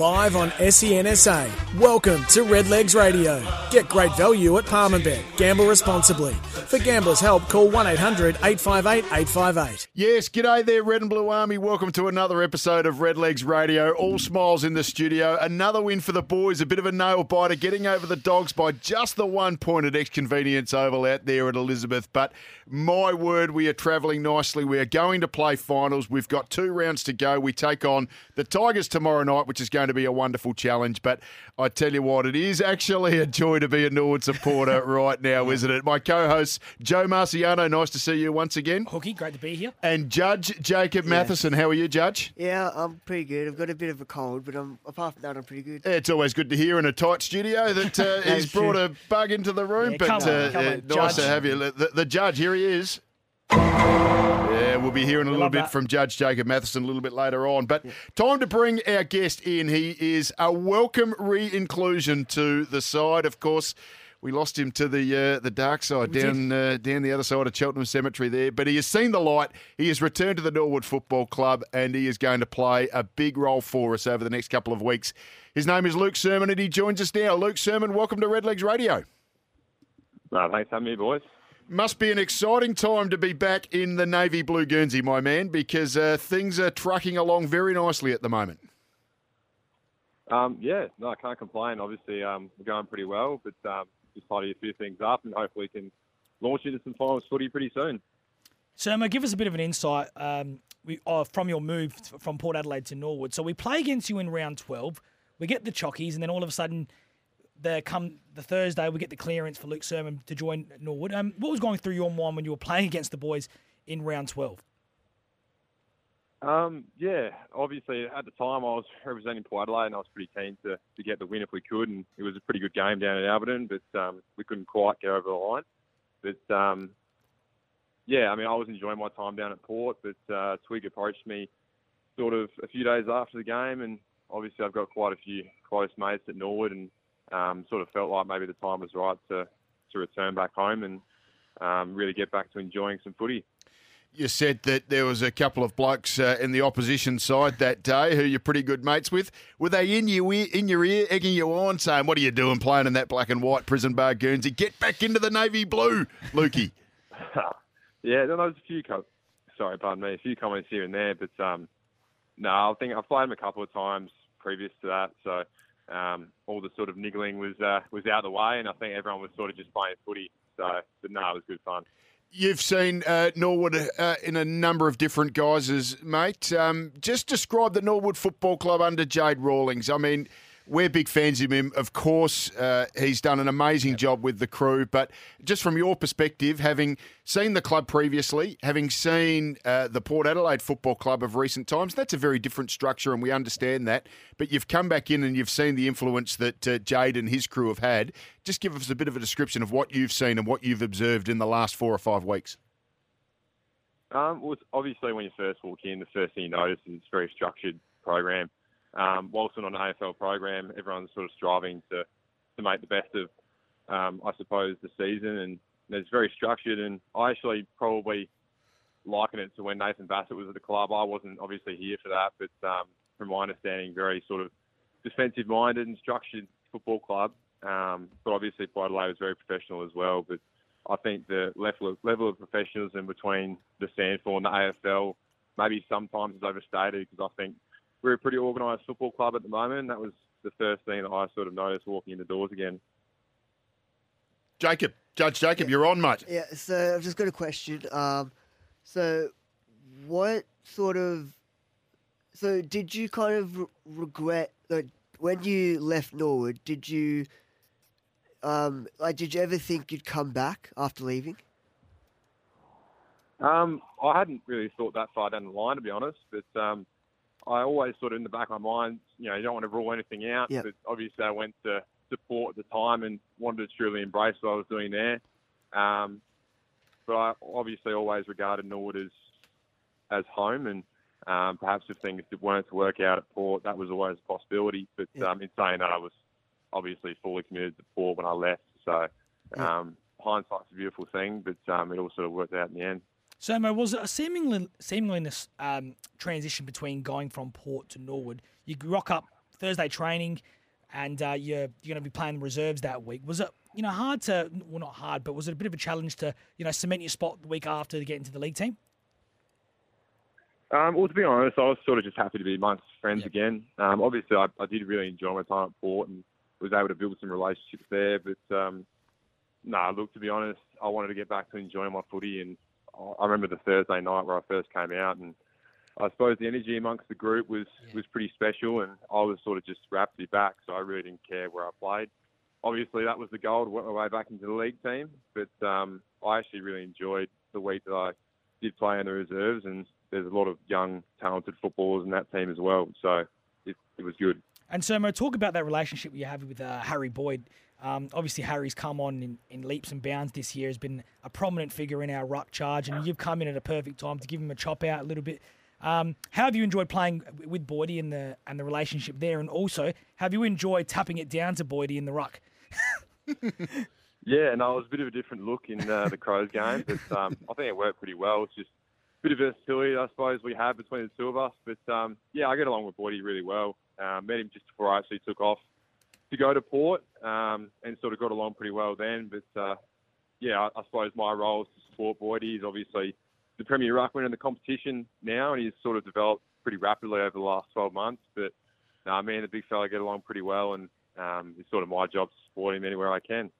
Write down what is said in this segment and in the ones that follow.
Live on SENSA. Welcome to Redlegs Radio. Get great value at Palmerbet. Gamble responsibly. For gamblers' help, call 1 800 858 858. Yes, g'day there, Red and Blue Army. Welcome to another episode of Red Legs Radio. All smiles in the studio. Another win for the boys. A bit of a nail biter, getting over the dogs by just the one point at X Convenience Oval out there at Elizabeth. But my word, we are travelling nicely. We are going to play finals. We've got two rounds to go. We take on the Tigers tomorrow night, which is going to be a wonderful challenge. But I tell you what, it is actually a joy to be a Norwood supporter right now, isn't it? My co-host Joe Marciano, nice to see you once again. Hooky, great to be here. And Judge Jacob Matheson, how are you, Judge? Yeah, I'm pretty good. I've got a bit of a cold, but I'm, apart from that, I'm pretty good. It's always good to hear in a tight studio that uh, That's he's brought a bug into the room. Yeah, but come on, uh, come uh, on, nice to have you. The, the judge, here he is. Yeah, we'll be hearing a little bit that. from Judge Jacob Matheson a little bit later on. But time to bring our guest in. He is a welcome re-inclusion to the side. Of course, we lost him to the uh, the dark side down uh, down the other side of Cheltenham Cemetery there. But he has seen the light. He has returned to the Norwood Football Club, and he is going to play a big role for us over the next couple of weeks. His name is Luke Sermon, and he joins us now. Luke Sermon, welcome to Redlegs Radio. No, thanks for having me, boys. Must be an exciting time to be back in the navy blue Guernsey, my man, because uh, things are trucking along very nicely at the moment. Um, yeah, no, I can't complain. Obviously, um, we're going pretty well, but um, just tidy a few things up and hopefully can launch into some finals footy pretty soon. Surma, give us a bit of an insight um, we, uh, from your move from Port Adelaide to Norwood. So we play against you in round 12. We get the chockies, and then all of a sudden, the come the Thursday, we get the clearance for Luke Sermon to join Norwood. Um, what was going through your mind when you were playing against the boys in round 12? Um, yeah, obviously at the time I was representing Port Adelaide and I was pretty keen to, to get the win if we could, and it was a pretty good game down at Alberton, but um, we couldn't quite get over the line. But um, yeah, I mean I was enjoying my time down at Port, but uh, Twig approached me sort of a few days after the game, and obviously I've got quite a few close mates at Norwood, and um, sort of felt like maybe the time was right to to return back home and um, really get back to enjoying some footy. You said that there was a couple of blokes uh, in the opposition side that day who you're pretty good mates with. Were they in your ear, in your ear, egging you on, saying, "What are you doing playing in that black and white prison bar Guernsey? Get back into the navy blue, Lukey." yeah, there was a few. Co- sorry, pardon me, a few comments here and there, but um, no, I think I've played them a couple of times previous to that, so um, all the sort of niggling was uh, was out of the way, and I think everyone was sort of just playing footy. So, but no, it was good fun. You've seen uh, Norwood uh, in a number of different guises, mate. Um, just describe the Norwood Football Club under Jade Rawlings. I mean, we're big fans of him. Of course, uh, he's done an amazing job with the crew. But just from your perspective, having seen the club previously, having seen uh, the Port Adelaide Football Club of recent times, that's a very different structure, and we understand that. But you've come back in and you've seen the influence that uh, Jade and his crew have had. Just give us a bit of a description of what you've seen and what you've observed in the last four or five weeks. Um, well, obviously, when you first walk in, the first thing you notice is it's a very structured program. Um, whilst on an AFL program, everyone's sort of striving to, to make the best of, um, I suppose, the season, and it's very structured. And I actually probably liken it to when Nathan Bassett was at the club. I wasn't obviously here for that, but um, from my understanding, very sort of defensive-minded and structured football club. Um, but obviously, Port Adelaide was very professional as well. But I think the level of, level of professionalism between the SANFL and the AFL maybe sometimes is overstated because I think we're a pretty organised football club at the moment. That was the first thing that I sort of noticed walking in the doors again. Jacob, Judge Jacob, you're on, mate. Yeah, so I've just got a question. Um, so, what sort of. So, did you kind of re- regret. Like, when you left Norwood, did you. Um, like, did you ever think you'd come back after leaving? Um, I hadn't really thought that far down the line, to be honest, but um, I always sort of in the back of my mind, you know, you don't want to rule anything out. Yep. But obviously, I went to support at the time and wanted to truly embrace what I was doing there. Um, but I obviously always regarded Norwood as as home, and um, perhaps if things weren't to work out at Port, that was always a possibility. But Yeah. um, in saying that, I was obviously fully committed to Port when I left. So Yeah. um, hindsight's a beautiful thing, but um, it all sort of worked out in the end. So, Mo, was it a seemingly seemingly um, transition between going from Port to Norwood? You rock up Thursday training, and uh, you're you're going to be playing the reserves that week. Was it you know hard to well not hard, but was it a bit of a challenge to you know cement your spot the week after to get into the league team? Um, well, to be honest, I was sort of just happy to be amongst friends again. Um, obviously, I, I did really enjoy my time at Port and was able to build some relationships there. But um, no, look, to be honest, I wanted to get back to enjoying my footy, and I- remember the Thursday night where I first came out, and I suppose the energy amongst the group was was pretty special, and I was sort of just wrapped to back, so I really didn't care where I played. Obviously, that was the goal to work my way back into the league team, but um, I actually really enjoyed the week that I did play in the reserves, and there's a lot of young, talented footballers in that team as well, so it, it was good. And so, Mo, talk about that relationship you have with uh, Harry Boyd. Um, obviously, Harry's come on in, in leaps and bounds this year, has been a prominent figure in our ruck charge, and you've come in at a perfect time to give him a chop out a little bit. Um, how have you enjoyed playing with Boydie and the and the relationship there? And also, have you enjoyed tapping it down to Boydie in the ruck? Yeah, no, it was a bit of a different look in uh, the Crows game, but um, I think it worked pretty well. It's just a bit of versatility, I suppose, we have between the two of us. But um, yeah, I get along with Boydie really well. Um, met him just before I actually took off to go to Port, um, and sort of got along pretty well then. But uh, yeah, I, I suppose my role is to support Boydie. He's obviously the Premier Ruckman in the competition now, and he's sort of developed pretty rapidly over the last 12 months. But no, me and the big fella get along pretty well, and um, it's sort of my job to support him anywhere I can.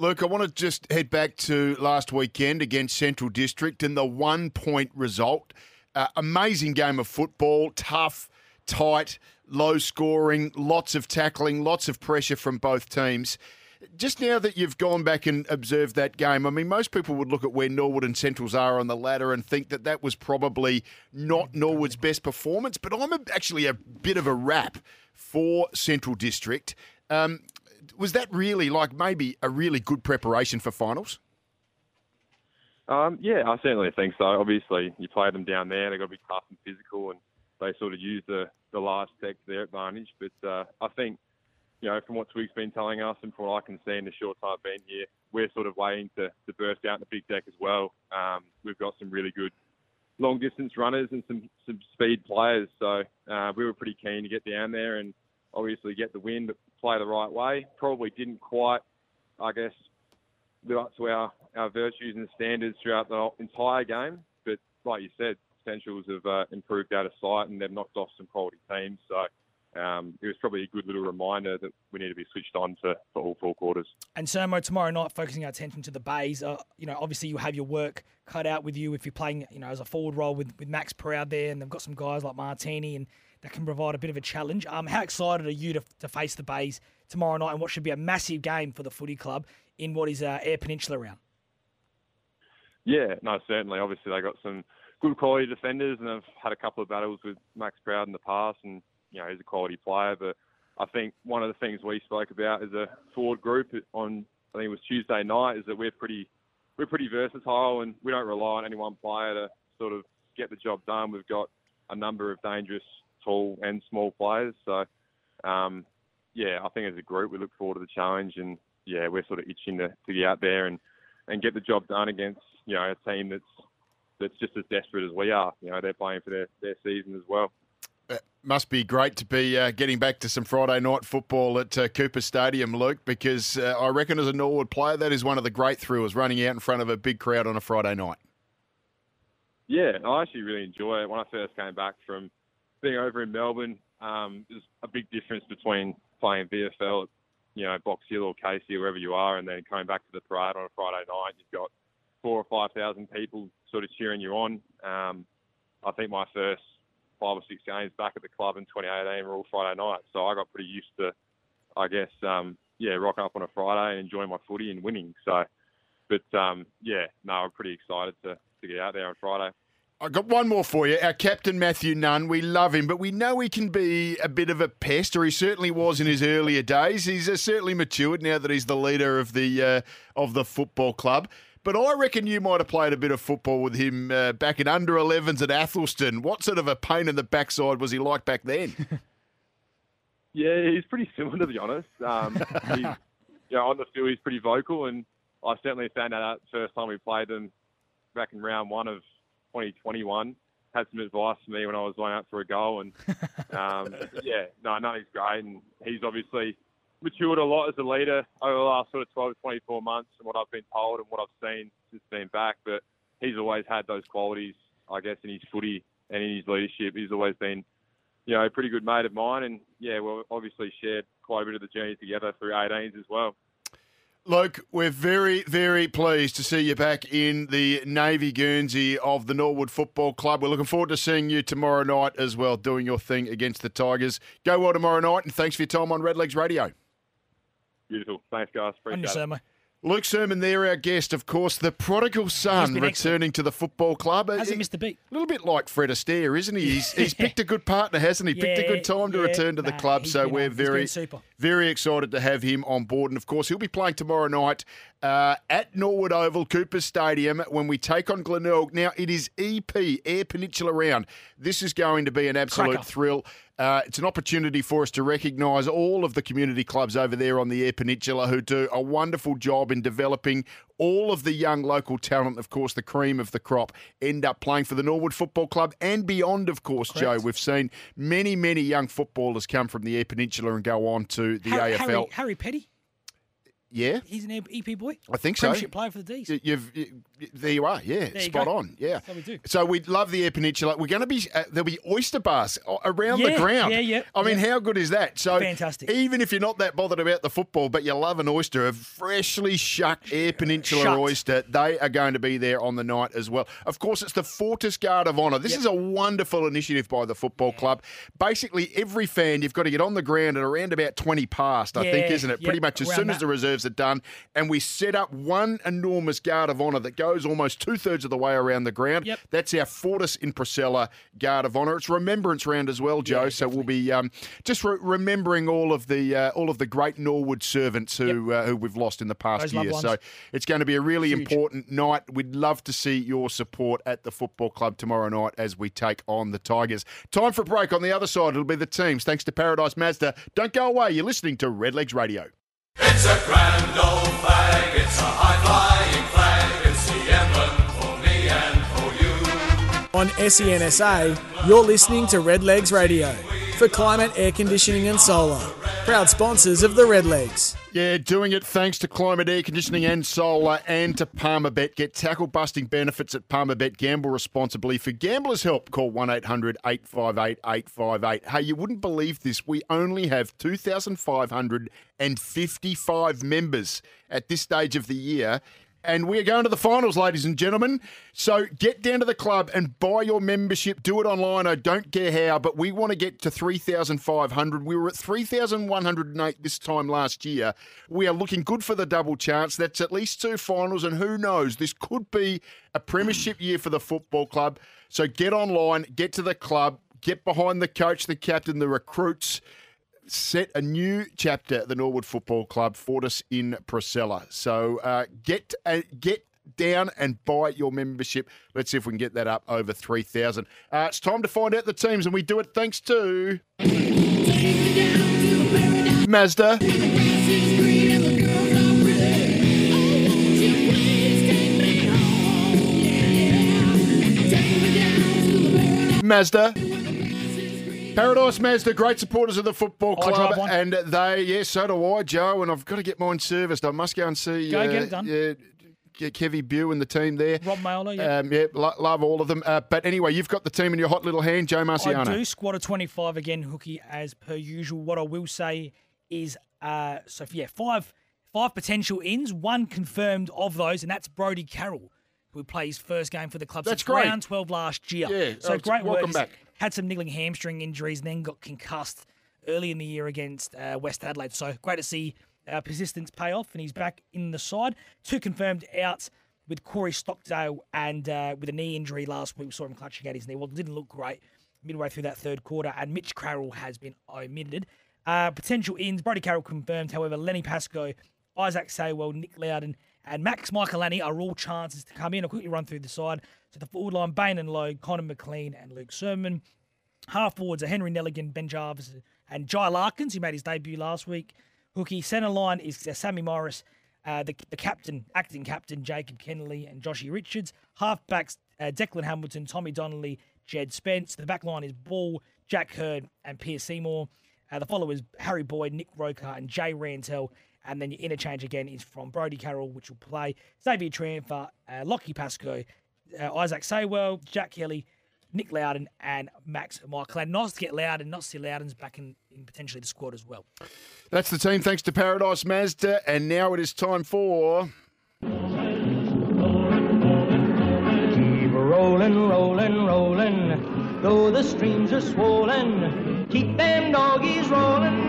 Luke, I want to just head back to last weekend against Central District and the one point result. Uh, amazing game of football, tough, tight, low scoring, lots of tackling, lots of pressure from both teams. Just now that you've gone back and observed that game, I mean, most people would look at where Norwood and Centrals are on the ladder and think that that was probably not Norwood's best performance, but I'm a, actually a bit of a rap for Central District. Um, was that really like maybe a really good preparation for finals? Um, yeah, I certainly think so. Obviously, you play them down there; they've got to be tough and physical, and they sort of use the the last tech to their advantage. But uh, I think, you know, from what Twig's been telling us, and from what I can see in the short time I've been here, we're sort of waiting to, to burst out in the big deck as well. Um, we've got some really good long distance runners and some some speed players, so uh, we were pretty keen to get down there and obviously get the win, but play the right way. Probably didn't quite, I guess, live up to our, our virtues and standards throughout the entire game. But like you said, Centrals have uh, improved out of sight and they've knocked off some quality teams. So um, it was probably a good little reminder that we need to be switched on for, for all four quarters. And Sermo tomorrow night, focusing our attention to the bays. Uh, you know, obviously you have your work cut out with you if you're playing, you know, as a forward role with, with Max Proud there, and they've got some guys like Martini, and that can provide a bit of a challenge. Um, how excited are you to, to face the bays tomorrow night and what should be a massive game for the footy club in what is uh, Eyre Peninsula round? Yeah, no, certainly. Obviously, they got some good quality defenders, and I've had a couple of battles with Max Proud in the past, and you know he's a quality player. But I think one of the things we spoke about as a forward group on I think it was Tuesday night is that we're pretty we're pretty versatile, and we don't rely on any one player to sort of get the job done. We've got a number of dangerous tall and small players, so um, yeah, I think as a group we look forward to the challenge, and yeah, we're sort of itching to, to get out there and and get the job done against you know a team that's that's just as desperate as we are. You know, they're playing for their, their season as well. It must be great to be uh, getting back to some Friday night football at uh, Cooper Stadium, Luke, because uh, I reckon as a Norwood player, that is one of the great thrills, running out in front of a big crowd on a Friday night. Yeah, I actually really enjoy it. When I first came back from being over in Melbourne, um, there's a big difference between playing VFL at, you know, Box Hill or Casey or wherever you are, and then coming back to the parade on a Friday night. You've got four or five thousand people sort of cheering you on. Um, I think my first five or six games back at the club in 2018 were all Friday night, so I got pretty used to, I guess, um, yeah, rocking up on a Friday and enjoying my footy and winning. So, but um, yeah, no, I'm pretty excited to, to get out there on Friday. I got one more for you. Our captain Matthew Nunn, we love him, but we know he can be a bit of a pest, or he certainly was in his earlier days. He's uh, certainly matured now that he's the leader of the uh, of the football club. But I reckon you might have played a bit of football with him uh, back in under 11s at Athelstone. What sort of a pain in the backside was he like back then? Yeah, he's pretty similar to be honest. Um, he's, you know, on the field he's pretty vocal, and I certainly found that out the first time we played him back in round one of 2021. Had some advice for me when I was going out for a goal, and um, yeah, no, no, he's great, and he's obviously matured a lot as a leader over the last sort of 12 to 24 months, and what I've been told and what I've seen since being back. But he's always had those qualities, I guess, in his footy and in his leadership. He's always been you know, a pretty good mate of mine, and yeah, well, obviously shared quite a bit of the journey together through 18s as well. Luke, we're very, very pleased to see you back in the Navy Guernsey of the Norwood Football Club. We're looking forward to seeing you tomorrow night as well, doing your thing against the Tigers. Go well tomorrow night, and thanks for your time on Redlegs Radio. Beautiful. Thanks, guys. On Appreciate your it. sermon. Luke Sermon there, our guest, of course, the prodigal son been returning to the football club. Hasn't A- missed a beat. A little bit like Fred Astaire, isn't he? He's, he's picked a good partner, hasn't he? Picked a good time to yeah, return to the nah, club. So we're on. Very, super. very excited to have him on board. And of course, he'll be playing tomorrow night uh, at Norwood Oval, Cooper Stadium, when we take on Glenelg. Now, it is EP, Eyre Peninsula Round. This is going to be an absolute Cracker. thrill. Uh, it's an opportunity for us to recognise all of the community clubs over there on the Eyre Peninsula who do a wonderful job in developing all of the young local talent. Of course, the cream of the crop end up playing for the Norwood Football Club and beyond, of course, Joe. We've seen many, many young footballers come from the Eyre Peninsula and go on to the Harry, AFL. Harry, Harry Petty, Yeah, he's an EP boy. I think so. Premiership player for the D's. You've y- y- there you are, yeah, you spot on, yeah. What we do. So we love the Eyre Peninsula. We're going to be uh, there'll be oyster bars around the ground. yeah, yeah, I mean, how good is that? So Fantastic. Even if you're not that bothered about the football, but you love an oyster, a freshly shucked Eyre Peninsula Shucked. oyster, they are going to be there on the night as well. Of course, it's the Fortis Guard of Honour. This Yep. is a wonderful initiative by the football club. Basically, every fan you've got to get on the ground at around about twenty past, I think, isn't it? yep, Pretty much as around soon as the the are done, and we set up one enormous guard of honour that goes almost two thirds of the way around the ground. Yep. That's our Fortis in Procella guard of honour. It's remembrance round as well, Joe. Yeah, so we'll be um, just re- remembering all of the uh, all of the great Norwood servants who uh, who we've lost in the past Those year. So it's going to be a really Huge. important night. We'd love to see your support at the football club tomorrow night as we take on the Tigers. Time for a break. On the other side, it'll be the teams. Thanks to Paradise Mazda. Don't go away. You're listening to Redlegs Radio. It's a grand old flag, it's a high flying flag, it's the emblem for me and for you. On SENSA, you're listening to Redlegs Radio for climate, air conditioning, and solar. Proud sponsors of the Redlegs. Yeah, doing it thanks to climate air conditioning and solar and to Palmerbet. Get tackle busting benefits at Palmerbet. Gamble responsibly. For gamblers' help, call 1 800 858 858. Hey, you wouldn't believe this. We only have 2,555 members at this stage of the year. And we're going to the finals, ladies and gentlemen. So get down to the club and buy your membership. Do it online. I don't care how, but we want to get to 3,500. We were at 3,108 this time last year. We are looking good for the double chance. That's at least two finals, and who knows? This could be a premiership year for the football club. So get online, get to the club, get behind the coach, the captain, the recruits set a new chapter at the Norwood Football Club, Fortis in Procella. So uh, get uh, get down and buy your membership. Let's see if we can get that up over 3,000. Uh, it's time to find out the teams, and we do it thanks to Mazda. Mazda. Paradise Mazda, great supporters of the football club, and they, yes, so do I, Joe. And I've got to get mine serviced. I must go and see. Go uh, get it done. Yeah, get Kevy Bew and the team there. Rob Mayola, yeah. Um, yeah, lo- love all of them. Uh, but anyway, you've got the team in your hot little hand, Joe Marciano. I do squad a 25 again, Hooky, as per usual. What I will say is, uh, so yeah, five five potential ins, one confirmed of those, and that's Brody Carroll, who played his first game for the club That's since great. round 12 last year. Yeah, so oh, great welcome He's back. Had some niggling hamstring injuries, and then got concussed early in the year against uh, West Adelaide. So great to see uh, persistence pay off, and he's back in the side. Two confirmed outs with Corey Stockdale and uh, with a knee injury last week. We saw him clutching at his knee. Well, didn't look great midway through that third quarter, and Mitch Carroll has been omitted. Uh, potential ins, Brody Carroll confirmed, however, Lenny Pascoe, Isaac Saywell, Nick Loudon, and Max Michaelani are all chances to come in. I'll quickly run through the side. So the forward line, Bain and Lowe, Connor McLean and Luke Sermon. Half forwards are Henry Nelligan, Ben Jarvis, and Jai Larkins, who made his debut last week. Hookie centre line is uh, Sammy Morris, uh, the, the captain, acting captain, Jacob Kennelly, and Joshy Richards. Half backs, uh, Declan Hamilton, Tommy Donnelly, Jed Spence. The back line is Ball, Jack Hurd, and Pierce Seymour. Uh, the followers Harry Boyd, Nick Roker, and Jay Rantel. And then your interchange again is from Brody Carroll, which will play Xavier Triumpher, uh, Lockie Pascoe, uh, Isaac Saywell, Jack Kelly, Nick Loudon, and Max Michael. Nice to get Loudon, not to see Loudon's back in, in potentially the squad as well. That's the team, thanks to Paradise Mazda. And now it is time for. Keep rolling, rolling, rolling. Though the streams are swollen, keep them doggies rolling, rolling.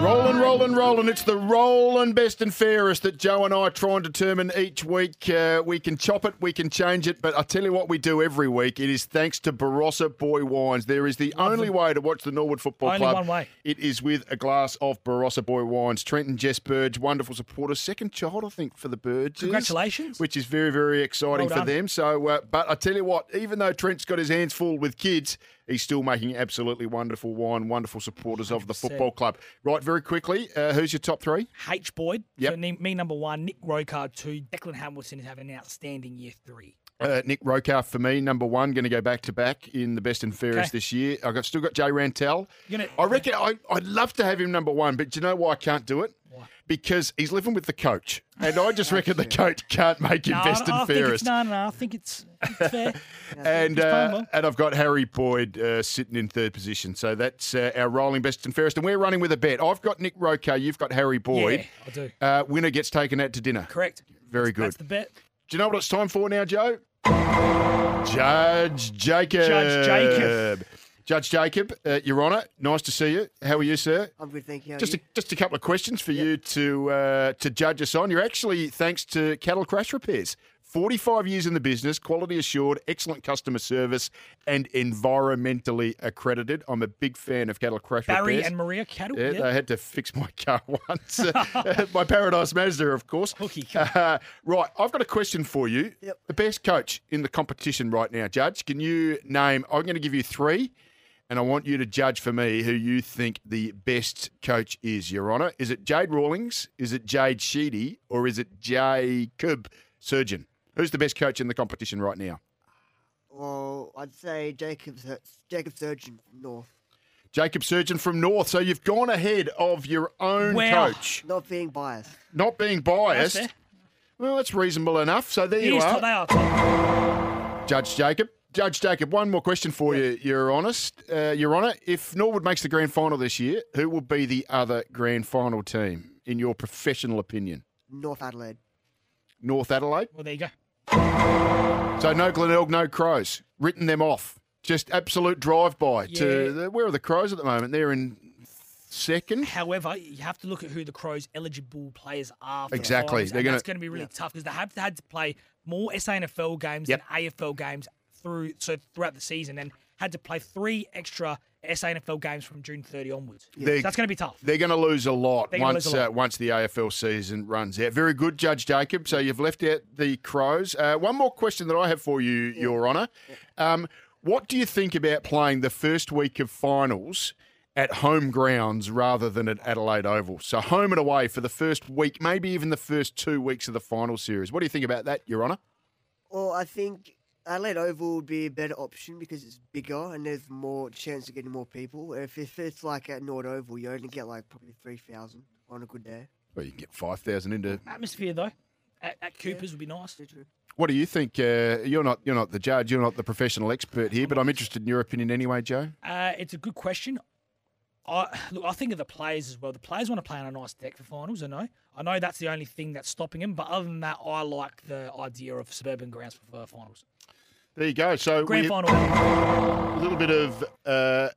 Rolling, rolling, rolling. It's the rolling best and fairest that Joe and I try and determine each week. Uh, we can chop it, we can change it, but I tell you what we do every week. It is thanks to Barossa Boy Wines. There is the only way to watch the Norwood Football Only Club. one way. It is with a glass of Barossa Boy Wines. Trent and Jess Burge, wonderful supporter. Second child, I think, for the Burges. Congratulations. Which is very, very exciting Well for done. them. So, uh, but I tell you what, even though Trent's got his hands full with kids, he's still making absolutely wonderful wine, wonderful supporters of the 100%. football club. Right, very quickly, uh, who's your top three? H. Boyd, Yep. so me number one, Nick Rokard two, Declan Hamilton is having an outstanding year three. Uh, Nick Rokar for me, number one, going to go back to back in the best and fairest Okay. this year. I've got, still got Jay Rantel. Gonna- I reckon I, I'd love to have him number one, but do you know why I can't do it? Because he's living with the coach, and I just reckon the coach can't make him No, best I, I and think it's, fairest. no, no, no. I think it's, it's fair. and uh, and I've got Harry Boyd uh, sitting in third position. So that's uh, our rolling best and fairest, and we're running with a bet. I've got Nick Rokar, you've got Harry Boyd. Yeah, I do. Uh, winner gets taken out to dinner. Correct. Very good. That's the bet. Do you know what it's time for now, Joe? Judge Jacob. Judge Jacob. Judge Jacob, uh, Your Honour, nice to see you. How are you, sir? I'm good, thank you. How are Just a, just a couple of questions for you to uh, to judge us on. You're actually thanks to Cattle Crash Repairs. 45 years in the business, quality assured, excellent customer service, and environmentally accredited. I'm a big fan of Cattle Crash Barry Repairs. and Maria Cattle. Yeah, Yeah, I had to fix my car once. My Paradise Mazda, of course. Hooky, come Uh, right, I've got a question for you. Yep. The best coach in the competition right now, Judge. Can you name? I'm going to give you three, and I want you to judge for me who you think the best coach is. Your Honour, is it Jade Rawlings? Is it Jade Sheedy? Or is it Jacob Surjan? Who's the best coach in the competition right now? Well, I'd say Jacob, Jacob Surjan from North. Jacob Surjan from North. So you've gone ahead of your own Wow. coach, Not being biased. not being biased. fair. Well, that's reasonable enough. So there It you are. they are. Judge Jacob. Judge Jacob, one more question for you, Your Honest, uh, Your Honour. If Norwood makes the grand final this year, who will be the other grand final team, in your professional opinion? North Adelaide. North Adelaide? Well, there you go. So no Glenelg, no Crows. Written them off. Just absolute drive-by to the, where are the Crows at the moment? They're in second. However, you have to look at who the Crows' eligible players are. For the Exactly. finals, They're gonna- That's going to be really tough because they have had to play more SANFL games Yep. than AFL games through so throughout the season, and had to play three extra SANFL games from June 30 onwards. They- So that's going to be tough. They're going to lose a lot once lose a lot. Uh, once the AFL season runs out. Very good, Judge Jacob. So you've left out the Crows. Uh, one more question that I have for you, Your Honour. Um, what do you think about playing the first week of finals at home grounds rather than at Adelaide Oval? So home and away for the first week, maybe even the first two weeks of the final series. What do you think about that, Your Honour? Well, I think Adelaide Oval would be a better option because it's bigger and there's more chance of getting more people. If, if it's like at Nord Oval, you only get like probably 3,000 on a good day. Well, you can get 5,000 into. Atmosphere though, at, at Cooper's would be nice. True, true. What do you think? Uh, you're not you're not the judge, you're not the professional expert here, but I'm interested in your opinion anyway, Joe. Uh, it's a good question. I look. I think of the players as well. The players want to play on a nice deck for finals. I know. I know that's the only thing that's stopping them. But other than that, I like the idea of suburban grounds for finals. There you go. So Grand final. a little bit of uh,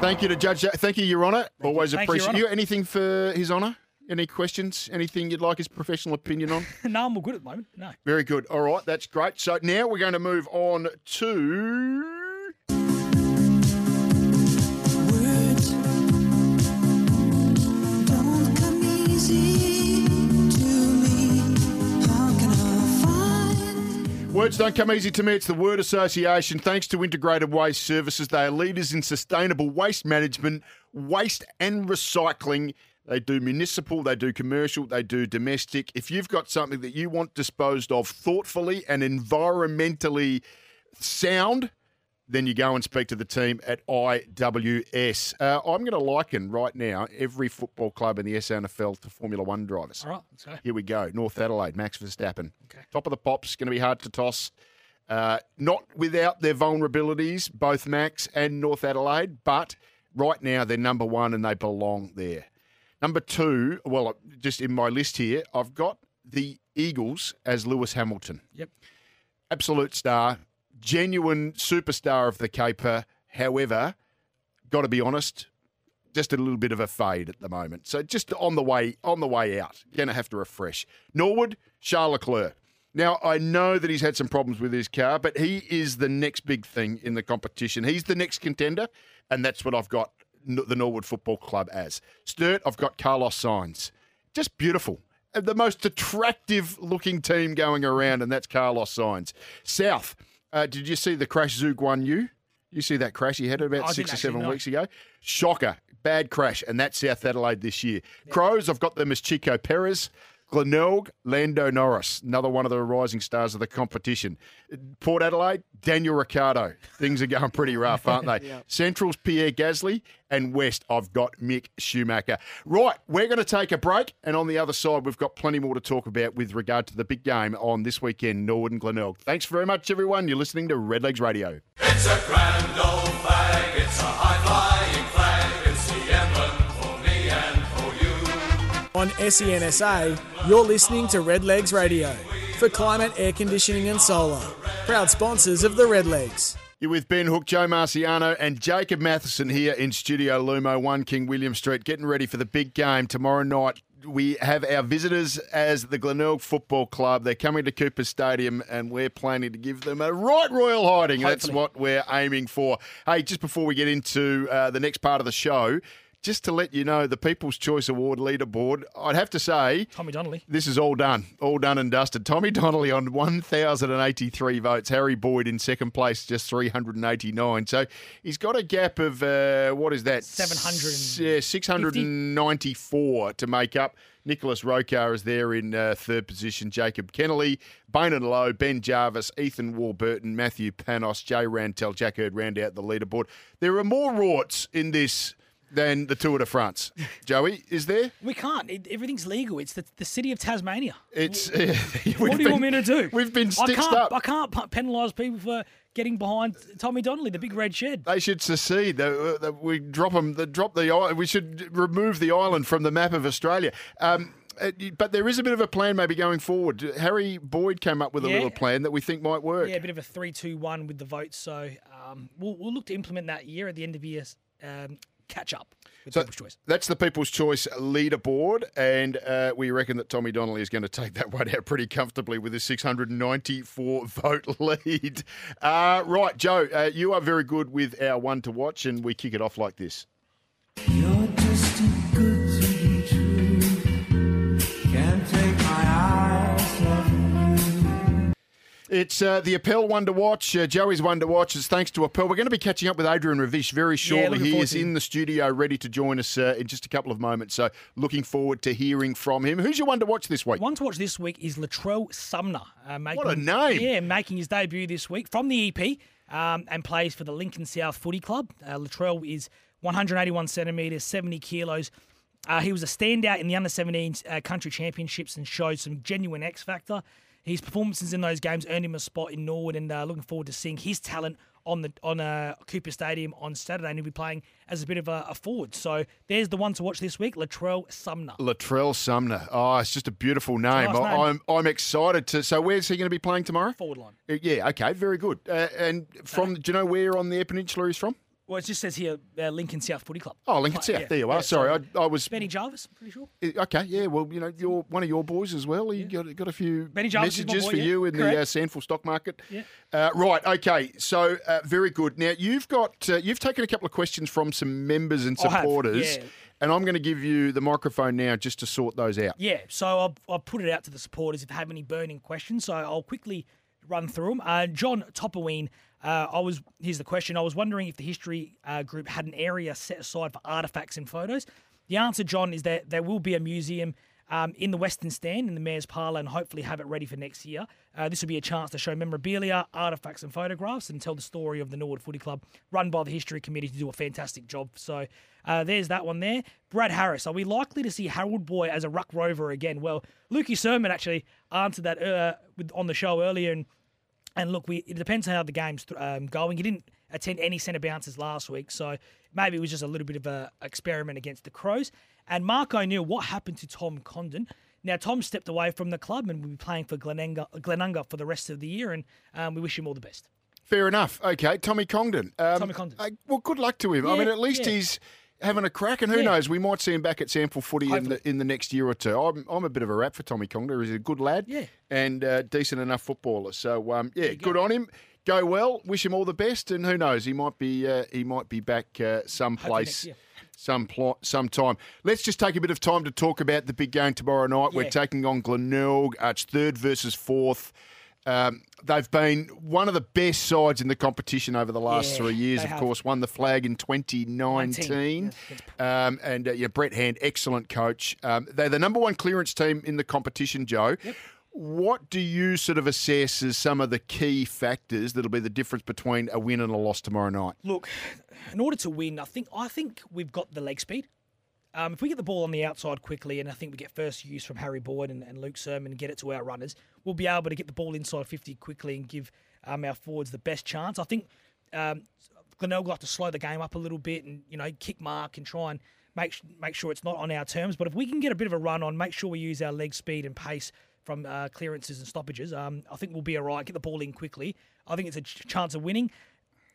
thank you to Judge. Thank you, Your Honour. Always Thank you, appreciate Honour. you. Anything for His Honour? Any questions? Anything you'd like his professional opinion on? no, I'm all good at the moment. No. Very good. All right, that's great. So now we're going to move on to. Words don't come easy. Words don't come easy to me. It's the word association. Thanks to Integrated Waste Services, they are leaders in sustainable waste management, waste and recycling. They do municipal, they do commercial, they do domestic. If you've got something that you want disposed of thoughtfully and environmentally sound, then you go and speak to the team at IWS. Uh, I'm going to liken right now every football club in the SANFL to Formula One drivers. All right, let's go. Here we go. North Adelaide, Max Verstappen. Top of the pops, going to be hard to toss. Uh, not without their vulnerabilities, both Max and North Adelaide, but right now they're number one and they belong there. Number two, well, just in my list here, I've got the Eagles as Lewis Hamilton. Yep. Absolute star, genuine superstar of the caper. However, got to be honest, just a little bit of a fade at the moment. So just on the way on the way out, going to have to refresh. Norwood, Charles Leclerc. Now I know that he's had some problems with his car, but he is the next big thing in the competition. He's the next contender, and that's what I've got the Norwood Football Club as. Sturt, I've got Carlos Sainz. Just beautiful. The most attractive looking team going around, and that's Carlos Sainz. South, uh, did you see the crash Zhou Guanyu? You see that crash he had about I six or seven weeks ago? Shocker. Bad crash, and that's South Adelaide this year. Crows, I've got them as Checo Perez. Glenelg, Lando Norris, another one of the rising stars of the competition. Port Adelaide, Daniel Ricciardo. Things are going pretty rough, aren't they? Central's Pierre Gasly, and West, I've got Mick Schumacher. Right, we're going to take a break, and on the other side, we've got plenty more to talk about with regard to the big game on this weekend, Norwood and Glenelg. Thanks very much, everyone. You're listening to Redlegs Radio. It's a grand On SENSA, you're listening to Redlegs Radio for climate, air conditioning, and solar. Proud sponsors of the Redlegs. You're with Ben Hook, Joe Marciano, and Jacob Matheson here in Studio Lumo, 1 King William Street, getting ready for the big game tomorrow night. We have our visitors as the Glenelg Football Club. They're coming to Cooper Stadium, and we're planning to give them a right royal hiding. That's what we're aiming for. Hey, just before we get into uh, the next part of the show, just to let you know, the People's Choice Award leaderboard, I'd have to say, Tommy Donnelly. this is all done, all done and dusted. Tommy Donnelly on 1,083 votes. Harry Boyd in second place, just 389. So he's got a gap of, uh, what is that? 700 Yeah, 694 to make up. Nicholas Rokar is there in uh, third position. Jacob Kennelly, Bain and Lowe, Ben Jarvis, Ethan Warburton, Matthew Panos, Jay Rantel, Jack Hurd round out the leaderboard. There are more rorts in this than the Tour de France. Joey, is there? We can't. It, everything's legal. It's the, the city of Tasmania. It's. What do you want me to do? We've been I stitched can't. up. I can't penalise people for getting behind Tommy Donnelly, the big red shed. They should secede. They- they- We drop them. They drop the. We should remove the island from the map of Australia. Um, uh, but there is a bit of a plan maybe going forward. Harry Boyd came up with a little plan that we think might work. Yeah, a bit of a three-two-one with the votes. So um, we'll, we'll look to implement that year at the end of year um, catch up with So People's Choice. that's the People's Choice leaderboard, and uh, we reckon that Tommy Donnelly is going to take that one out pretty comfortably with his 694 vote lead. Uh, right, Joe, uh, you are very good with our one to watch, and we kick it off like this. It's uh, the Appel one to watch. Uh, Joey's one to watch. It's thanks to Appel. We're going to be catching up with Adrian Ravish very shortly. looking he is in the studio ready to join us uh, in just a couple of moments. So looking forward to hearing from him. Who's your one to watch this week? One to watch this week is Latrell Sumner. Uh, making, What a name. Yeah, making his debut this week from the EP um, and plays for the Lincoln South Footy Club. Uh, Latrell is 181 centimetres, 70 kilos. Uh, he was a standout in the under 17s uh, country championships and showed some genuine X factor. His performances in those games earned him a spot in Norwood, and uh, looking forward to seeing his talent on the on uh, Cooper Stadium on Saturday. And he'll be playing as a bit of a, a forward. So there's the one to watch this week, Latrell Sumner. Latrell Sumner. Oh, it's just a beautiful name. nice name. I'm I'm excited to. So where's he going to be playing tomorrow? Forward line. Uh, yeah. Okay. Very good. Uh, and from, do you know where on the Peninsula he's from? Well, it just says here uh, Lincoln South Footy Club. Oh, Lincoln South. yeah, there you are. yeah, Sorry, so I, I was. Benny Jarvis, pretty sure. Okay, yeah. Well, you know, you're one of your boys as well. You got got a few Benny Jarvis is my messages boy, for yeah. you in the uh, SANFL stock market. Yeah. Uh, right. Okay. So uh, very good. Now you've got uh, you've taken a couple of questions from some members and supporters, yeah. and I'm going to give you the microphone now just to sort those out. Yeah, so I'll, I'll put it out to the supporters if they have any burning questions. So I'll quickly run through them. Uh, John Topperween, uh, I was here's the question. I was wondering if the history uh, group had an area set aside for artifacts and photos. The answer, John, is that there will be a museum um, in the Western Stand in the Mayor's Parlour and hopefully have it ready for next year. Uh, this will be a chance to show memorabilia, artifacts, and photographs and tell the story of the Norwood Footy Club, run by the History Committee to do a fantastic job. So uh, there's that one there. Brad Harris, are we likely to see Harold Boy as a ruck rover again? Well, Lukey Sermon actually answered that uh, with, on the show earlier, and and look, we it depends on how the game's um, going. He didn't attend any centre bounces last week, so maybe it was just a little bit of an experiment against the Crows. And Mark O'Neill, what happened to Tom Condon? Now Tom stepped away from the club and will be playing for Glenunga, Glenunga for the rest of the year, and um, we wish him all the best. Fair enough. Okay, Tommy Congdon. Um, Tommy Condon. uh, well, good luck to him. I mean, at least yeah. he's having a crack, and who Yeah. knows, we might see him back at SANFL Footy in the, in the next year or two. I'm, I'm a bit of a rap for Tommy Congdon. He's a good lad Yeah. and uh, decent enough footballer. So, um, yeah, good on him. Go well. Wish him all the best, and who knows, he might be uh, he might be back uh, someplace. next year. Some time. Let's just take a bit of time to talk about the big game tomorrow night. We're taking on Glenelg. Uh, it's third versus fourth. Um, they've been one of the best sides in the competition over the last Yeah, three years. Of have. course, won the flag in 2019. Um, and uh, yeah, Brett Hand, excellent coach. Um, they're the number one clearance team in the competition, Joe. What do you sort of assess as some of the key factors that'll be the difference between a win and a loss tomorrow night? Look, in order to win, I think I think we've got the leg speed. Um, if we get the ball on the outside quickly, and I think we get first use from Harry Boyd and, and Luke Sermon and get it to our runners, we'll be able to get the ball inside 50 quickly and give um, our forwards the best chance. I think um, Glenelg will have to slow the game up a little bit and you know kick mark and try and make make sure it's not on our terms. But if we can get a bit of a run on, make sure we use our leg speed and pace from uh, clearances and stoppages, um, I think we'll be all right. Get the ball in quickly. I think it's a ch- chance of winning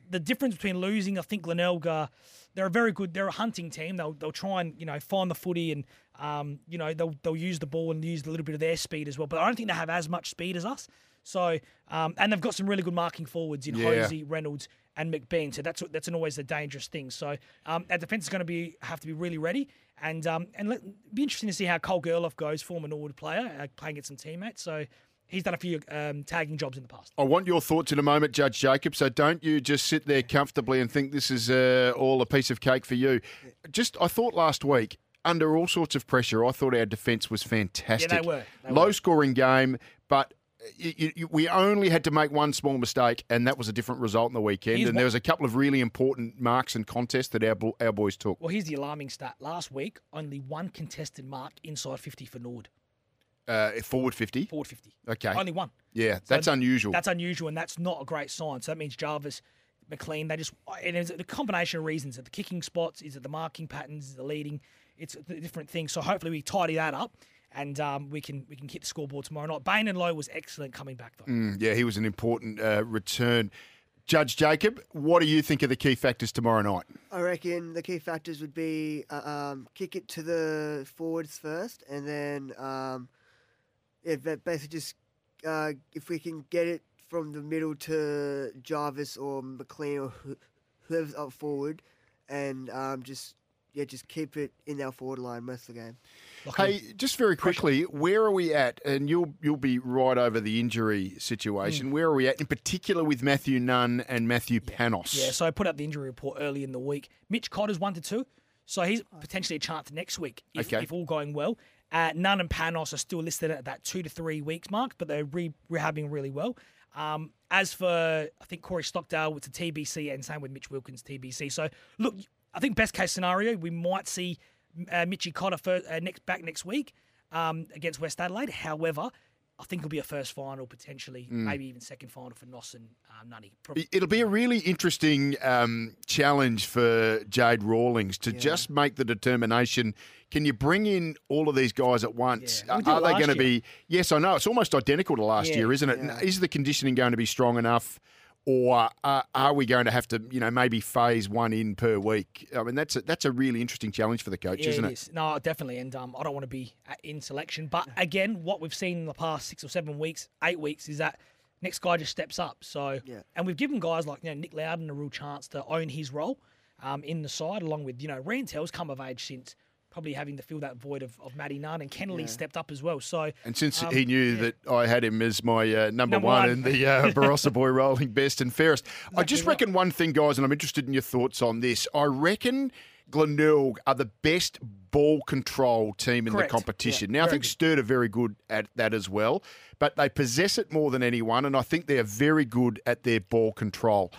the difference between losing, I think Glenelga, they're a very good, they're a hunting team. They'll they'll try and you know find the footy and um, you know they'll they'll use the ball and use a little bit of their speed as well. But I don't think they have as much speed as us. So um, and they've got some really good marking forwards in Yeah. Hosey, Reynolds, and McBean. So that's that's an always a dangerous thing. So um, our defense is going to be have to be really ready. And um, and let, be interesting to see how Cole Gerloff goes, former Norwood player, uh, playing against some teammates. So he's done a few um, tagging jobs in the past. I want your thoughts in a moment, Judge Jacob. So don't you just sit there comfortably and think this is uh, all a piece of cake for you. Just, I thought last week, under all sorts of pressure, I thought our defence was fantastic. They were. They Low were. scoring game, but. y y we only had to make one small mistake, and that was a different result in the weekend. Here's and there was a couple of really important marks and contests that our, our boys took. Well, here's the alarming stat. Last week, only one contested mark inside 50 for Nord. Uh, forward 50. Forward 50. Okay. Only one. Yeah, So that's unusual. That's unusual, and that's not a great sign. So that means Jarvis, McLean, they just, and it's a combination of reasons. Is it the kicking spots? Is it the marking patterns? Is it the leading? It's the different things. So hopefully we tidy that up. And um, we can we can hit the scoreboard tomorrow night. Bain and Lowe was excellent coming back though. Mm, yeah, he was an important uh, return. Judge Jacob, what do you think are the key factors tomorrow night? I reckon the key factors would be uh, um, kick it to the forwards first, and then um, yeah, ba- basically just uh, if we can get it from the middle to Jarvis or McLean or whoever's up forward, and um, just yeah, just keep it in our forward line most of the game. Hey, just very quickly, where are we at? And you'll you'll be right over the injury situation. Where are we at, in particular with Matthew Nunn and Matthew Panos? Yeah, so I put out the injury report early in the week. Mitch Cotter's one to two, so he's potentially a chance next week if, Okay. if all going well. Uh, and Panos are still listed at that two to three weeks mark, but they're re- rehabbing really well. Um, as for I think Corey Stockdale with the TBC and same with Mitch Wilkins TBC. So look, I think best case scenario we might see uh, Mitchy Cotter uh, next back next week um, against West Adelaide. However. I think it'll be a first final, potentially, Mm. maybe even second final for Noss and um, Nunny. Pro- It- It'll be a really interesting um, challenge for Jade Rawlings to just make the determination. Can you bring in all of these guys at once? Yeah. Are did it are they going to be? Yes, I know. It's almost identical to last Yeah. year, isn't it? Yeah. Is the conditioning going to be strong enough? Or uh, are we going to have to, you know, maybe phase one in per week? I mean, that's a, that's a really interesting challenge for the coach, Yeah, isn't it it? is. No, definitely. And um, I don't want to be in selection. But again, what we've seen in the past six or seven weeks, eight weeks, is that next guy just steps up. So, Yeah. and we've given guys like you know Nick Loudon a real chance to own his role um, in the side, along with you know Rantel's come of age since probably having to fill that void of, of Matty Nunn and Kennelly stepped up as well. So And since um, he knew that I had him as my uh, number, Number one, one. in the uh, Barossa Boy rolling best and fairest, I just reckon one thing, guys, and I'm interested in your thoughts on this. I reckon Glenelg are the best ball control team in Correct. the competition. Yeah, now, I think good. Sturt are very good at that as well, but they possess it more than anyone, and I think they're very good at their ball control.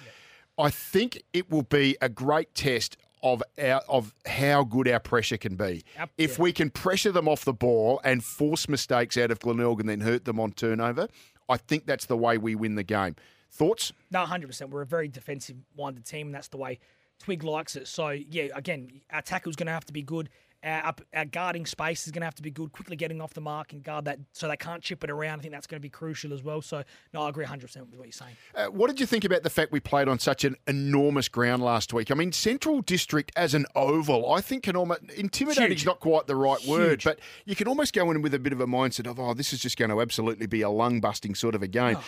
I think it will be a great test of our, of how good our pressure can be. Yep. If we can pressure them off the ball and force mistakes out of Glenelg and then hurt them on turnover, I think that's the way we win the game. Thoughts? No, hundred percent. We're a very defensive-minded team, and that's the way Twig likes it. So yeah, again, our tackle's going to have to be good. Our, our guarding space is going to have to be good. Quickly getting off the mark and guard that, so they can't chip it around. I think that's going to be crucial as well. So no, I agree hundred percent with what you're saying. Uh, what did you think about the fact we played on such an enormous ground last week? I mean, Central District as an oval, I think can almost intimidating is not quite the right word, but you can almost go in with a bit of a mindset of, oh, this is just going to absolutely be a lung busting sort of a game.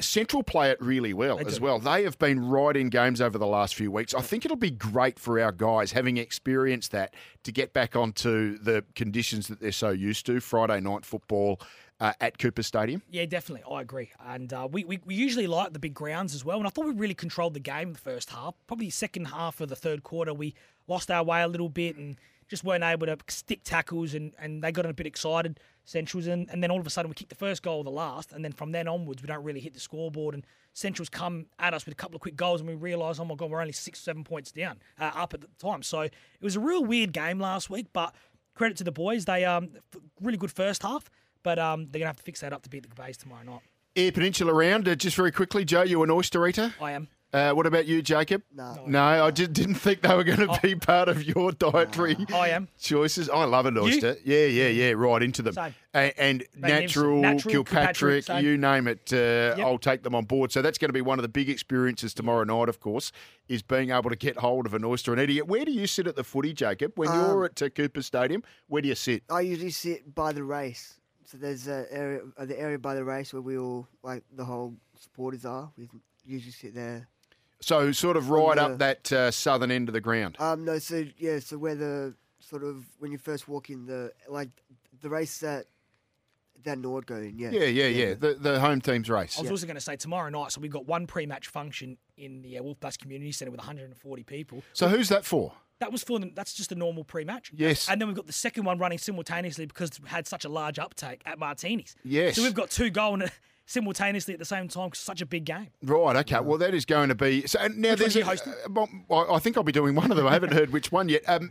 Central play it really well as well. They have been right in games over the last few weeks. I think it'll be great for our guys having experienced that to get back onto the conditions that they're so used to. Friday night football uh, at Coopers Stadium. Yeah, definitely. I agree. And uh, we, we, we usually like the big grounds as well. And I thought we really controlled the game the first half. Probably second half of the third quarter, we lost our way a little bit and just weren't able to stick tackles. And, and they got a bit excited, Centrals. And, and then all of a sudden, we kicked the first goal of the last. And then from then onwards, we don't really hit the scoreboard. And Centrals come at us with a couple of quick goals. And we realise, oh my God, we're only six, seven points down, uh, up at the time. So it was a real weird game last week. But credit to the boys. They um really good first half. But um, they're going to have to fix that up to beat the Bays tomorrow night. Eyre Peninsula round, uh, just very quickly, Joe, you an oyster eater? I am. Uh, what about you, Jacob? No. No, I just didn't think they were going to be part of your dietary I am. choices. I love an oyster. Yeah, yeah, yeah, right into them. Same. A- And, natural, Natural, Kilpatrick, Kilpatrick, same. you name it, uh, I'll take them on board. So that's going to be one of the big experiences tomorrow night, of course, is being able to get hold of an oyster and eat it. Where do you sit at the footy, Jacob? When Um, you're at uh, Coopers Stadium, where do you sit? I usually sit by the race. So there's a area, uh, the area by the race where we all, like the whole supporters are. We usually sit there. So sort of right the- up that uh, southern end of the ground. Um, no, so yeah, so where the sort of when you first walk in the like the race that that Nord go in, yeah. Yeah, yeah, yeah. The, the home team's race. I was also going to say tomorrow night. So we've got one pre-match function in the uh, Wolf Bus Community Centre with 140 people. So who's that for? That was for them. That's just a normal pre-match. Yes. And then we've got the second one running simultaneously because we had such a large uptake at Martinis. Yes. So we've got two going uh, simultaneously at the same time. 'cause it's such a big game. Right. Okay. Well, that is going to be. So now Which there's are a- hosting? uh, well, I I think I'll be doing one of them. I haven't heard which one yet. Um,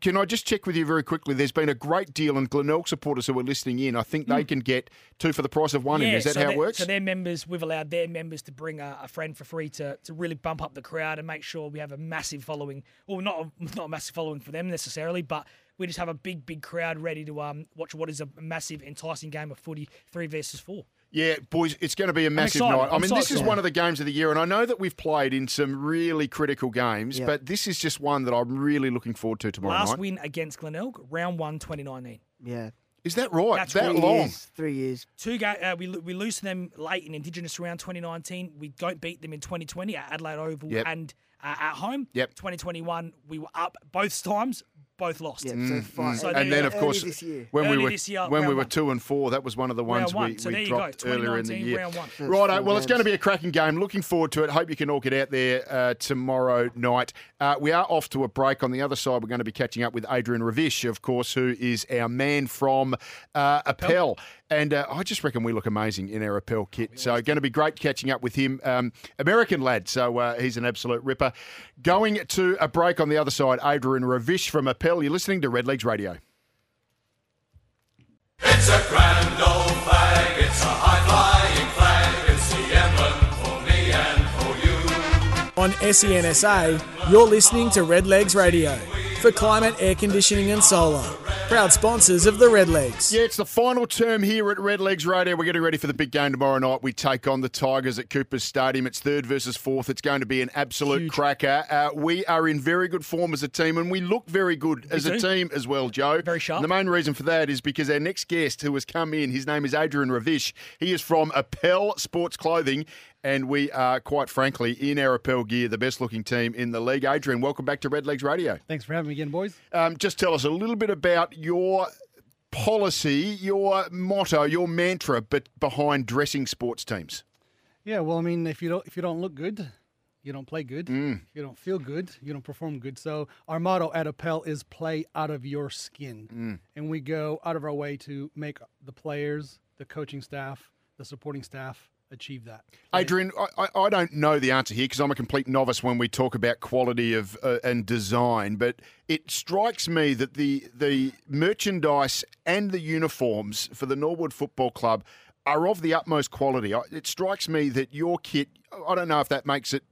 can I just check with you very quickly? There's been a great deal, and Glenelg supporters who are listening in, I think they can get two for the price of one. in. Is that so how it works? So their members, we've allowed their members to bring a, a friend for free to, to really bump up the crowd and make sure we have a massive following. Well, not a, not a massive following for them necessarily, but we just have a big, big crowd ready to um, watch what is a massive, enticing game of footy, three versus four. Yeah, boys, it's going to be a massive night. I I'm mean, so this is excited. one of the games of the year, and I know that we've played in some really critical games, Yeah. but this is just one that I'm really looking forward to tomorrow Last night. win against Glenelg, round one, 2019. Yeah. Is that right? That's that really long? Years, three years. Two ga- uh, we lo- we lose to them late in Indigenous round 2019. We don't beat them in 2020 at Adelaide Oval Yep. and uh, at home. Yep. 2021 we were up both times, both lost. Yeah, Mm. so five. So and then, of go. course, Early this year. when we were this year, when we were one. two and four, that was one of the ones one. we, So we there you go. dropped earlier in the year. round one. So Righto. four Well, it's going to be a cracking game. Looking forward to it. Hope you can all get out there uh, tomorrow night. Uh, we are off to a break. On the other side, we're going to be catching up with Adrian Ravish, of course, who is our man from uh, Appel. And uh, I just reckon we look amazing in our Appel kit. So, going to be great catching up with him. Um, American lad, so uh, he's an absolute ripper. Going to a break on the other side, Adrian Ravish from Appel. You're listening to Red Legs Radio. It's a grand old flag, it's a high-flying flag, it's the emblem for me and for you. On SENSA, you're listening to Red Legs Radio for climate, air conditioning, and solar. Proud sponsors of the Redlegs. Yeah, it's the final term here at Red Legs Radio. We're getting ready for the big game tomorrow night. We take on the Tigers at Coopers Stadium. It's third versus fourth. It's going to be an absolute cracker. Uh, we are in very good form as a team, and we look very good as a team as well, Joe. Very sharp. And the main reason for that is because our next guest who has come in, his name is Adrian Ravish. He is from Appel Sports Clothing. And we are, quite frankly, in our Appel gear, the best looking team in the league. Adrian, welcome back to Red Legs Radio. Thanks for having me again, boys. Um, just tell us a little bit about your policy, your motto, your mantra, but behind dressing sports teams. Yeah, well, I mean, if you don't if you don't look good, you don't play good. Mm. You don't feel good. You don't perform good. So our motto at Appel is play out of your skin, Mm. and we go out of our way to make the players, the coaching staff, the supporting staff achieve that. Adrian, I, I- don't know the answer here because I'm a complete novice when we talk about quality of uh, and design. But it strikes me that the the merchandise and the uniforms for the Norwood Football Club are of the utmost quality. It strikes me that your kit. I don't know if that makes it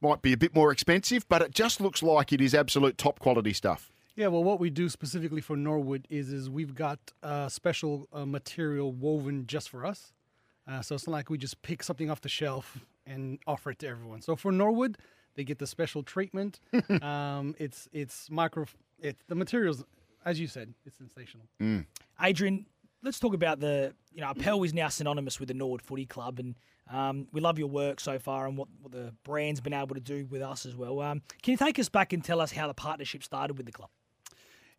might be a bit more expensive, but it just looks like it is absolute top quality stuff. Yeah, well, what we do specifically for Norwood is is we've got uh, special uh, material woven just for us. Uh, so it's not like we just pick something off the shelf and offer it to everyone. So for Norwood, they get the special treatment. um, it's it's micro. It the materials, as you said, it's sensational. Adrian, let's talk about the you know Appel is now synonymous with the Norwood Footy Club, and um, we love your work so far and what, what the brand's been able to do with us as well. Um, can you take us back and tell us how the partnership started with the club?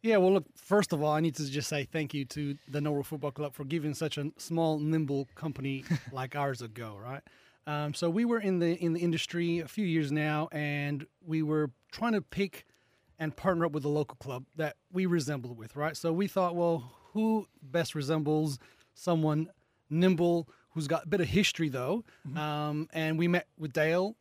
Yeah, well, look, first of all, I need to just say thank you to the Norwood Football Club for giving such a small, nimble company like ours a go, right? Um, so we were in the in the industry a few years now, and we were trying to pick and partner up with a local club that we resembled with, right? So we thought, well, who best resembles someone nimble who's got a bit of history though? Um, and we met with Dale.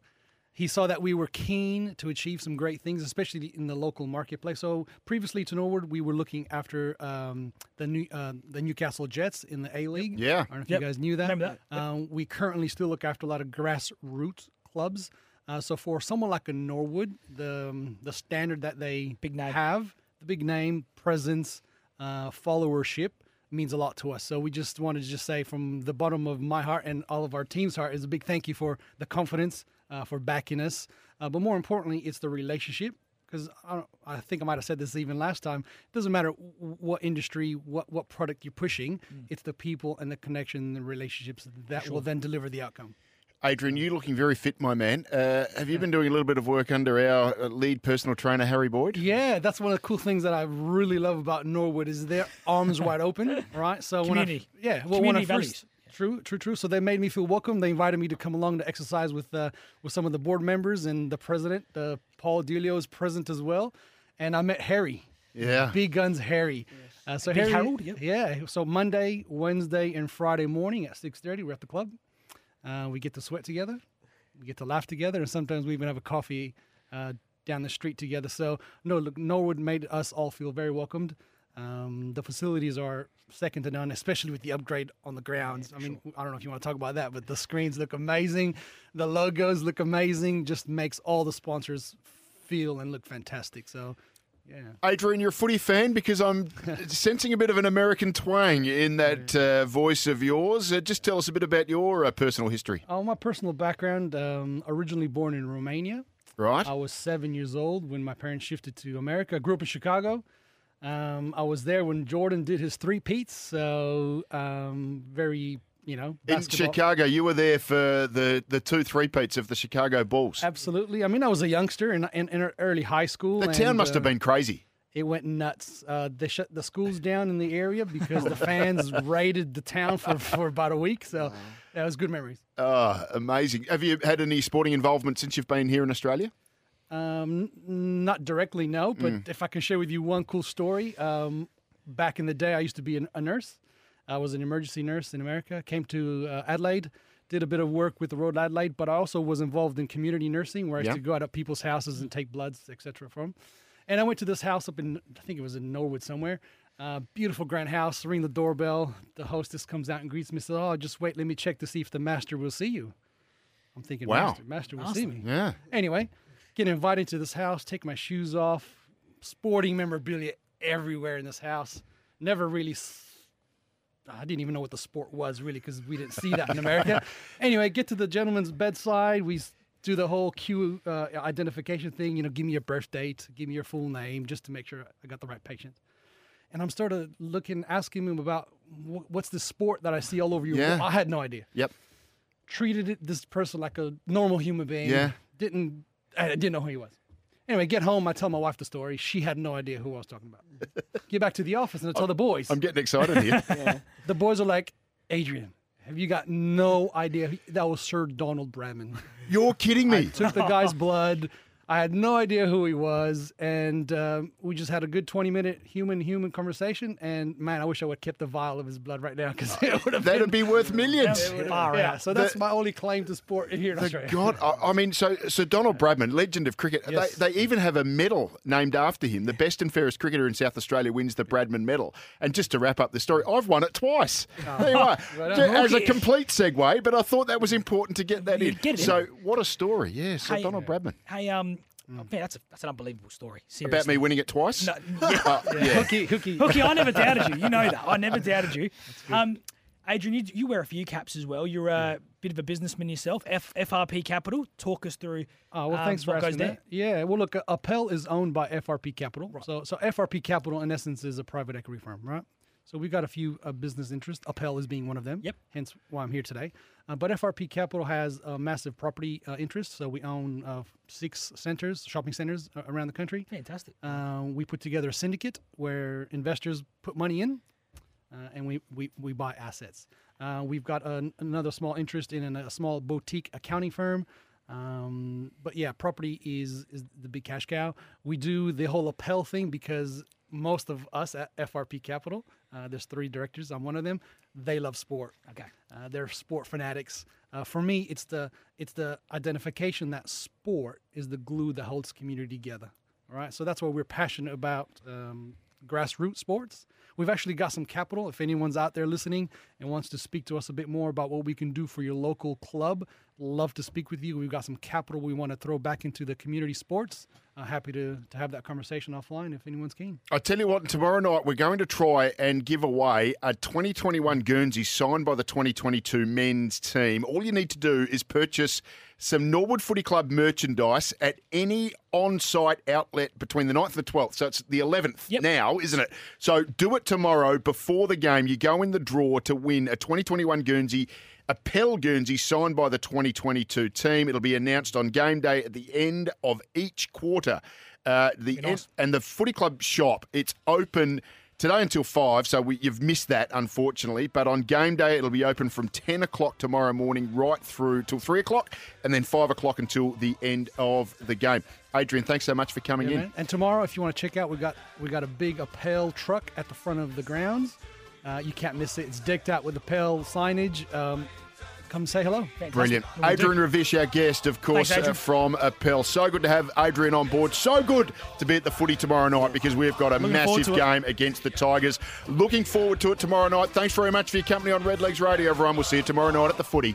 He saw that we were keen to achieve some great things, especially in the local marketplace. So previously to Norwood, we were looking after um, the new uh, the Newcastle Jets in the A League. Yeah. I don't know if Yep. you guys knew that. Remember that. Yep. Um, we currently still look after a lot of grassroots clubs. Uh, so for someone like a Norwood, the um, the standard that they Big name. have, the big name, presence, uh, followership means a lot to us. So we just wanted to just say from the bottom of my heart and all of our team's heart is a big thank you for the confidence, uh, for backing us. Uh, but more importantly, it's the relationship. Because I, I think I might have said this even last time. It doesn't matter w- what industry, what, what product you're pushing. It's the people and the connection and the relationships that will then deliver the outcome. Adrian, you looking very fit, my man. Uh, have you been doing a little bit of work under our uh, lead personal trainer, Harry Boyd? Yeah, that's one of the cool things that I really love about Norwood is their arms wide open, right? So Community. when I, yeah, well, when I Community first, true, true, true. So they made me feel welcome. They invited me to come along to exercise with uh, with some of the board members and the president, uh, Paul Delio, is present as well, and I met Harry. Yeah. Big Guns Harry. Uh, so Big Harry, Harold, yep. yeah. So Monday, Wednesday, and Friday morning at six thirty, we're at the club. Uh, we get to sweat together, we get to laugh together, and sometimes we even have a coffee uh, down the street together. So no, look, Norwood made us all feel very welcomed. Um, the facilities are second to none, especially with the upgrade on the grounds. I mean, I don't know if you want to talk about that, but the screens look amazing, the logos look amazing. Just makes all the sponsors feel and look fantastic. So, yeah. Adrian, you're a footy fan because I'm sensing a bit of an American twang in that uh, voice of yours. Uh, just tell us a bit about your uh, personal history. Oh, my personal background, um, originally born in Romania. Right. I was seven years old when my parents shifted to America. I grew up in Chicago. Um, I was there when Jordan did his three peats, so um, very, you know, In Chicago, you were there for the, the two three-peats of the Chicago Bulls. Absolutely. I mean, I was a youngster in, in, in early high school. The town and, must have uh, been crazy. It went nuts. Uh, they shut the schools down in the area because the fans raided the town for, for about a week. So that was good memories. Oh, amazing. Have you had any sporting involvement since you've been here in Australia? Um, not directly, no. But Mm. if I can share with you one cool story, um, back in the day, I used to be an, a nurse. I was an emergency nurse in America. Came to uh, Adelaide, did a bit of work with the Royal Adelaide, but I also was involved in community nursing, where I used Yeah. to go out at people's houses and take bloods, etc. from. And I went to this house up in, I think it was in Norwood somewhere. Uh, beautiful grand house. Ring the doorbell. The hostess comes out and greets me. Says, "Oh, just wait. Let me check to see if the master will see you." I'm thinking, Wow. master, master will see me. Yeah. Anyway, get invited to this house, take my shoes off, sporting memorabilia everywhere in this house. Never really. s- I didn't even know what the sport was really because we didn't see that in America. anyway, get to the gentleman's bedside. We do the whole Q uh, identification thing. You know, give me your birth date, give me your full name, just to make sure I got the right patient. And I'm started looking, asking him about wh- what's the sport that I see all over your. Yeah. I had no idea. Yep. Treated it, this person like a normal human being. Yeah. Didn't I didn't know who he was. Anyway, get home. I tell my wife the story. She had no idea who I was talking about. get back to the office and I tell the boys. I'm getting excited here. The boys are like, Adrian, have you got no idea? That was Sir Donald Bradman. You're kidding I me. took the guy's blood. I had no idea who he was, and um, we just had a good twenty-minute human-human conversation. And man, I wish I would have kept the vial of his blood right now because it would have That'd been be worth millions. far yeah, So that's The- my only claim to sport here in Australia. God, I, I mean, so so Donald Bradman, legend of cricket. Yes. They, they even have a medal named after him. The best and fairest cricketer in South Australia wins the Bradman Medal. And just to wrap up the story, I've won it twice. There you are. Right on. As a complete segue, but I thought that was important to get that in. get it in. So what a story, yeah. So Hey, Donald Bradman Hey, um, oh, man, that's a, that's an unbelievable story. Seriously. about me winning it twice. No, Uh, yeah. Hooky, hooky. Hooky, I never doubted you. You know that. I never doubted you. Um, Adrian, you, you wear a few caps as well. You're a bit of a businessman yourself. F, FRP Capital. Talk us through. Oh well, um, thanks for what goes asking there. that. Yeah, well, look, uh, Appel is owned by FRP Capital. So, so FRP Capital, in essence, is a private equity firm, right? So we've got a few uh, business interests. Appel is being one of them. Yep. Hence why I'm here today. Uh, but FRP Capital has a massive property uh, interest. So we own uh, six centers, shopping centers uh, around the country. Fantastic. Uh, we put together a syndicate where investors put money in, uh, and we, we, we buy assets. Uh, we've got an, another small interest in a small boutique accounting firm. Um, but yeah, property is is the big cash cow. We do the whole Appel thing because most of us at FRP Capital, uh, there's three directors. I'm one of them. They love sport. Okay. Uh, they're sport fanatics. Uh, for me, it's the it's the identification that sport is the glue that holds community together. All right, so that's why we're passionate about um, grassroots sports. We've actually got some capital. If anyone's out there listening and wants to speak to us a bit more about what we can do for your local club, love to speak with you. We've got some capital we want to throw back into the community sports. Uh, happy to, to have that conversation offline if anyone's keen. I tell you what, tomorrow night we're going to try and give away a 2021 Guernsey signed by the 2022 men's team. All you need to do is purchase some Norwood Footy Club merchandise at any on site outlet between the 9th and the 12th. So it's the 11th now, isn't it? So do it tomorrow before the game. You go in the draw to win a 2021 Guernsey. Appel Guernsey signed by the 2022 team. It'll be announced on game day at the end of each quarter. Uh, the end, and the footy club shop. It's open today until five, so we, you've missed that unfortunately. But on game day, it'll be open from ten o'clock tomorrow morning right through till three o'clock, and then five o'clock until the end of the game. Adrian, thanks so much for coming Yeah, in. man. And tomorrow, if you want to check out, we got we got a big Appel truck at the front of the grounds. Uh, you can't miss it. It's decked out with Appel signage. Um, come say hello. Brilliant. Adrian Ravish, our guest, of course, Thanks, uh, from Appel. So good to have Adrian on board. So good to be at the footy tomorrow night because we've got a Looking massive to it. game against the Tigers. Looking forward to it tomorrow night. Thanks very much for your company on Red Legs Radio, everyone. We'll see you tomorrow night at the footy.